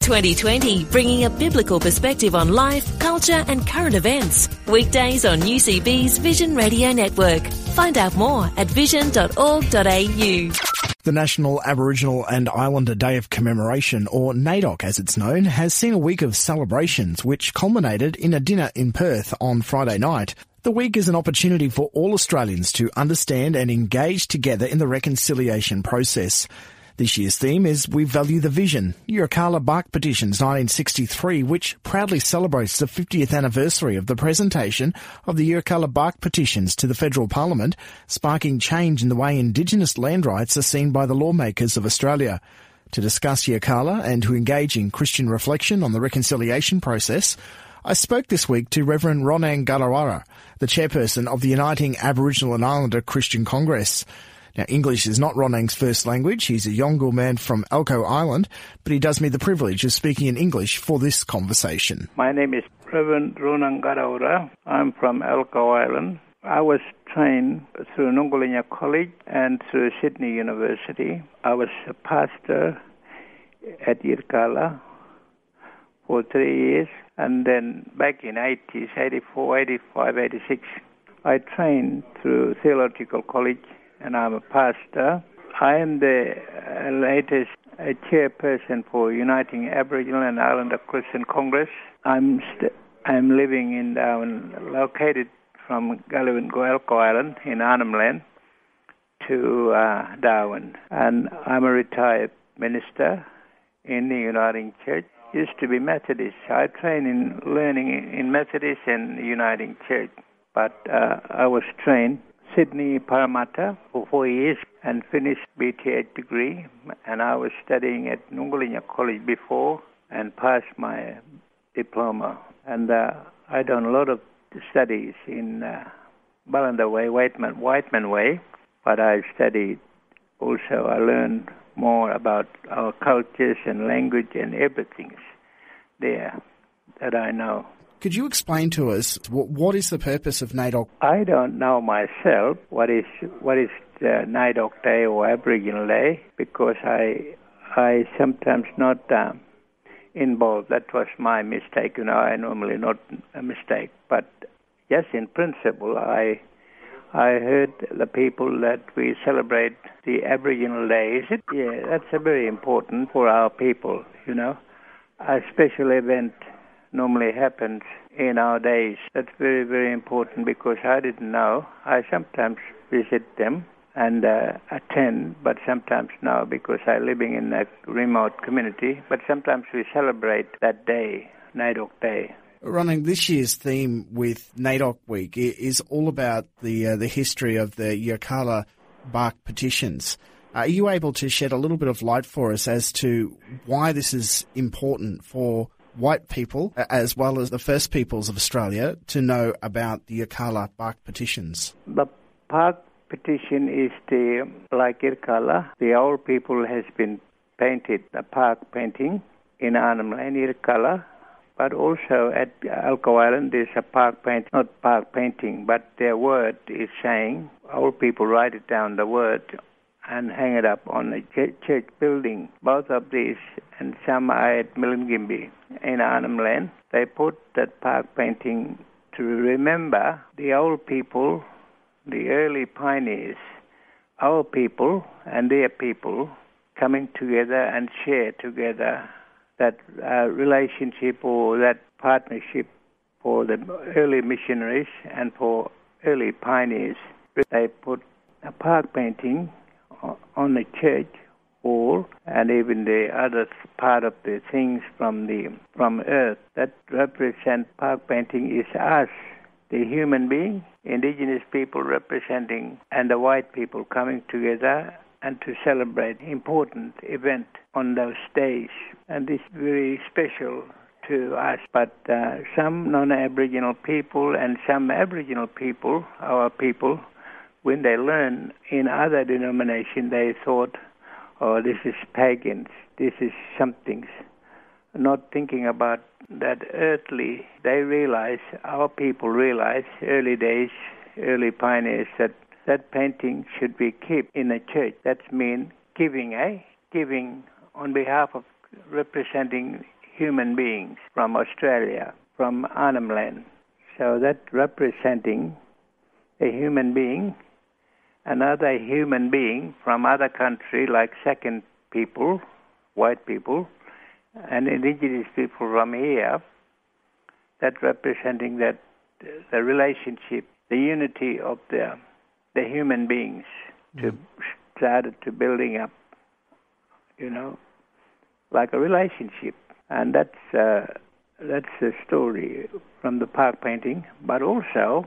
2020, bringing a biblical perspective on life, culture, and current events. Weekdays on UCB's Vision Radio Network. Find out more at vision.org.au. The National Aboriginal and Islander Day of Commemoration, or NAIDOC as it's known, has seen a week of celebrations which culminated in a dinner in Perth on Friday night. The week is an opportunity for all Australians to understand and engage together in the reconciliation process. This year's theme is We Value the Vision, Yirrkala Bark Petitions 1963, which proudly celebrates the 50th anniversary of the presentation of the Yirrkala Bark Petitions to the Federal Parliament, sparking change in the way Indigenous land rights are seen by the lawmakers of Australia. To discuss Yirrkala and to engage in Christian reflection on the reconciliation process, I spoke this week to Reverend Rronang Garrawurra, the chairperson of the Uniting Aboriginal and Islander Christian Congress. Now, English is not Rronang's first language. He's a Yolngu man from Elcho Island, but he does me the privilege of speaking in English for this conversation. My name is Reverend Rronang Garrawurra. I'm from Elcho Island. I was trained through Nungalinja College and through Sydney University. I was a pastor at Yirrkala for three years. And then back in 80s, 84, 85, 86, I trained through Theological College and I'm a pastor. I am the uh, latest uh, chairperson for Uniting Aboriginal and Islander Christian Congress. I'm st- I'm living in Darwin, located from Galiwin'ku Goelco Island in Arnhem Land to uh, Darwin, and I'm a retired minister in the Uniting Church. Used to be Methodist. I trained in learning in Methodist and Uniting Church, but uh, I was trained Sydney Parramatta for four years and finished BTH degree. And I was studying at Nungalinja College before and passed my diploma. And uh, I done a lot of studies in uh, Balanda Way, Whiteman, Whiteman Way, but I studied also. I learned more about our cultures and language and everything there that I know. Could you explain to us what, is the purpose of NAIDOC? I don't know myself what is what is the NAIDOC Day or Aboriginal Day because I I sometimes not um, involved. That was my mistake. You know, I normally not a mistake, but yes, in principle, I I heard the people that we celebrate the Aboriginal Day. Is it? Yeah, that's a very important for our people. You know, a special event normally happens in our days. That's very, very important because I didn't know. I sometimes visit them and uh, attend, but sometimes now because I'm living in a remote community. But sometimes we celebrate that day, NAIDOC Day. Running this year's theme with NAIDOC Week is all about the uh, the history of the Yirrkala bark petitions. Are you able to shed a little bit of light for us as to why this is important for white people, as well as the First Peoples of Australia, to know about the Yirrkala bark petitions? The bark petition is the, like Yirrkala, the old people has been painted, a park painting in Arnhem Land, Yirrkala, but also at Elcho Island there's a park paint, not park painting, but their word is saying, old people write it down, the word and hang it up on the church building. Both of these, and some are at Milingimbi in Arnhem Land. They put that park painting to remember the old people, the early pioneers, our people and their people coming together and share together that uh, relationship or that partnership for the early missionaries and for early pioneers. They put a park painting on the church wall and even the other part of the things from the from earth that represent park painting is us the human being indigenous people representing and the white people coming together and to celebrate important event on those days and it's very special to us. But uh, some non-Aboriginal people and some Aboriginal people, our people, when they learn in other denominations, they thought, oh, this is pagans, this is something. Not thinking about that earthly, they realize, our people realize, early days, early pioneers, that that painting should be kept in a church. That's mean giving, eh? Giving on behalf of representing human beings from Australia, from Arnhem Land. So that representing a human being, another human being from other country like second people, white people, and indigenous people from here, that representing that the relationship, the unity of the the human beings to started to building up, you know, like a relationship, and that's uh, that's the story from the park painting. But also,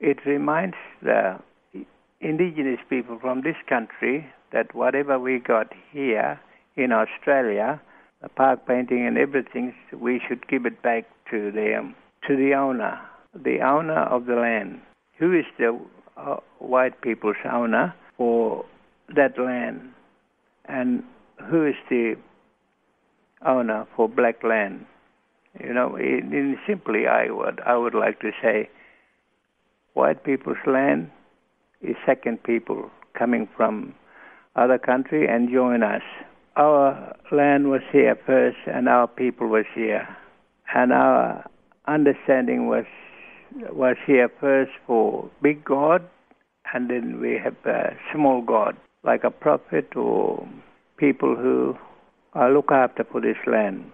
it reminds the indigenous people from this country that whatever we got here in Australia, the park painting and everything, we should give it back to the to the owner, the owner of the land. Who is the uh, white people's owner for that land, and who is the owner for black land? You know, in, in simply, I would I would like to say, white people's land second people coming from other country and join us. Our land was here first, and our people was here, and our understanding was was here first for big God, and then we have a small God, like a prophet or people who uh, look after for this land,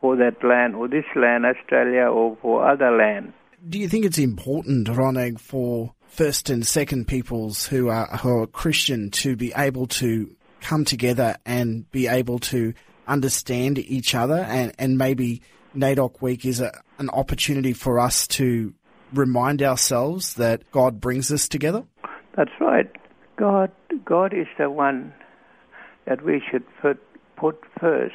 for that land, or this land, Australia, or for other land. Do you think it's important, Roneg, for first and second peoples who are who are Christian to be able to come together and be able to understand each other and, and maybe NAIDOC Week is a, an opportunity for us to remind ourselves that God brings us together? That's right. God, God is the one that we should put, put first.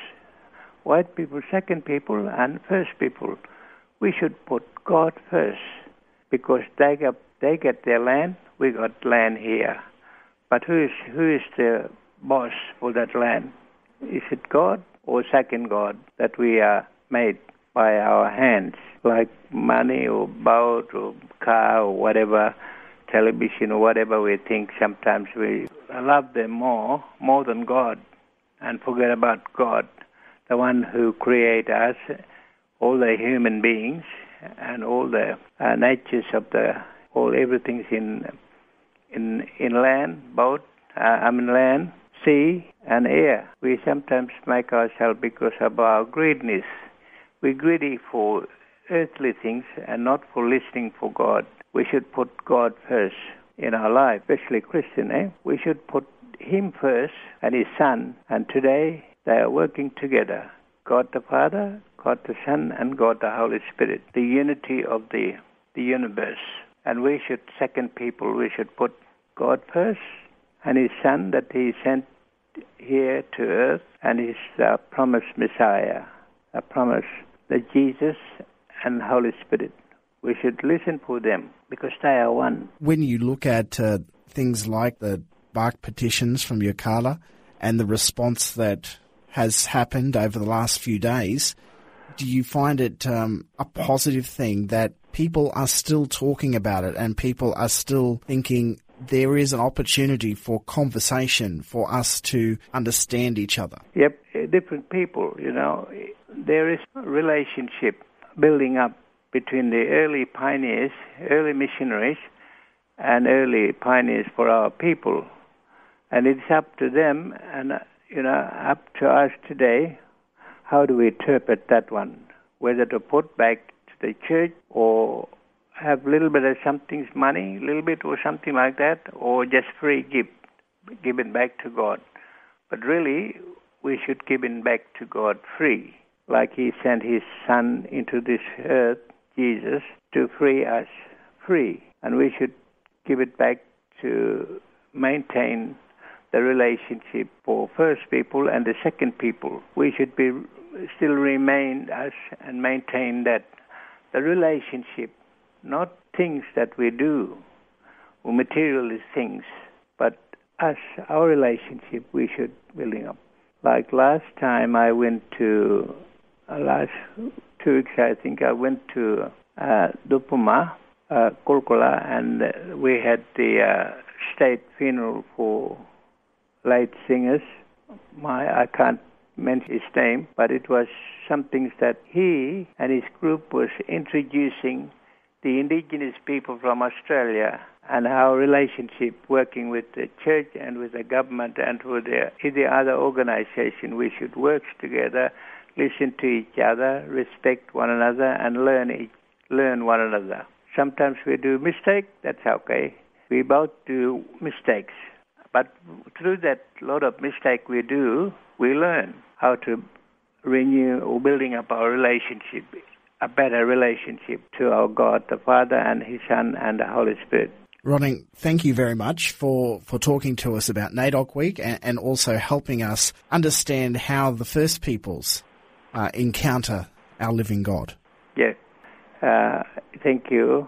White people, second people, and first people. We should put God first because they get, they get their land, we got land here. But who is, who is the boss for that land? Is it God or second God that we are made by our hands, like money or boat or car or whatever, television or whatever we think sometimes we love them more, more than God, and forget about God, the one who created us, all the human beings, and all the uh, natures of the, all everything's in, in, in land, boat, uh, I mean land, sea, and air. We sometimes make ourselves because of our greediness we're greedy for earthly things and not for listening for God. We should put God first in our life, especially Christian, eh? We should put Him first and His Son. And today they are working together. God the Father, God the Son, and God the Holy Spirit. The unity of the, the universe. And we should, second people, we should put God first and His Son that He sent here to earth and His uh, promised Messiah, a promise that Jesus and Holy Spirit, we should listen for them because they are one. When you look at uh, things like the bark petitions from Yirrkala and the response that has happened over the last few days, do you find it um, a positive thing that people are still talking about it and people are still thinking there is an opportunity for conversation for us to understand each other? Yep, different people, you know there is a relationship building up between the early pioneers, early missionaries, and early pioneers for our people. And it's up to them and, uh, you know, up to us today, how do we interpret that one? Whether to put back the church or have a little bit of something's money, a little bit or something like that, or just free give, give it back to God. But really, we should give it back to God free like he sent his son into this earth, Jesus, to free us free. And we should give it back to maintain the relationship for first people and the second people. We should be still remain us and maintain that the relationship, not things that we do, or materialist things, but us, our relationship, we should building up. Like last time I went to, uh, last two weeks I think I went to uh, Dupuma, uh, Kulkula, and uh, we had the uh, state funeral for late singers. My I can't mention his name, but it was some things that he and his group was introducing the indigenous people from Australia and our relationship working with the church and with the government and with the, the other organization. We should work together, listen to each other, respect one another, and learn each, learn one another. Sometimes we do mistake. That's okay. We both do mistakes, but through that lot of mistake we do, we learn how to renew or building up our relationship a better relationship to our God, the Father and His Son and the Holy Spirit. Ronning, thank you very much for, for talking to us about NAIDOC Week and, and also helping us understand how the First Peoples uh, encounter our living God. Yes. Uh, thank you.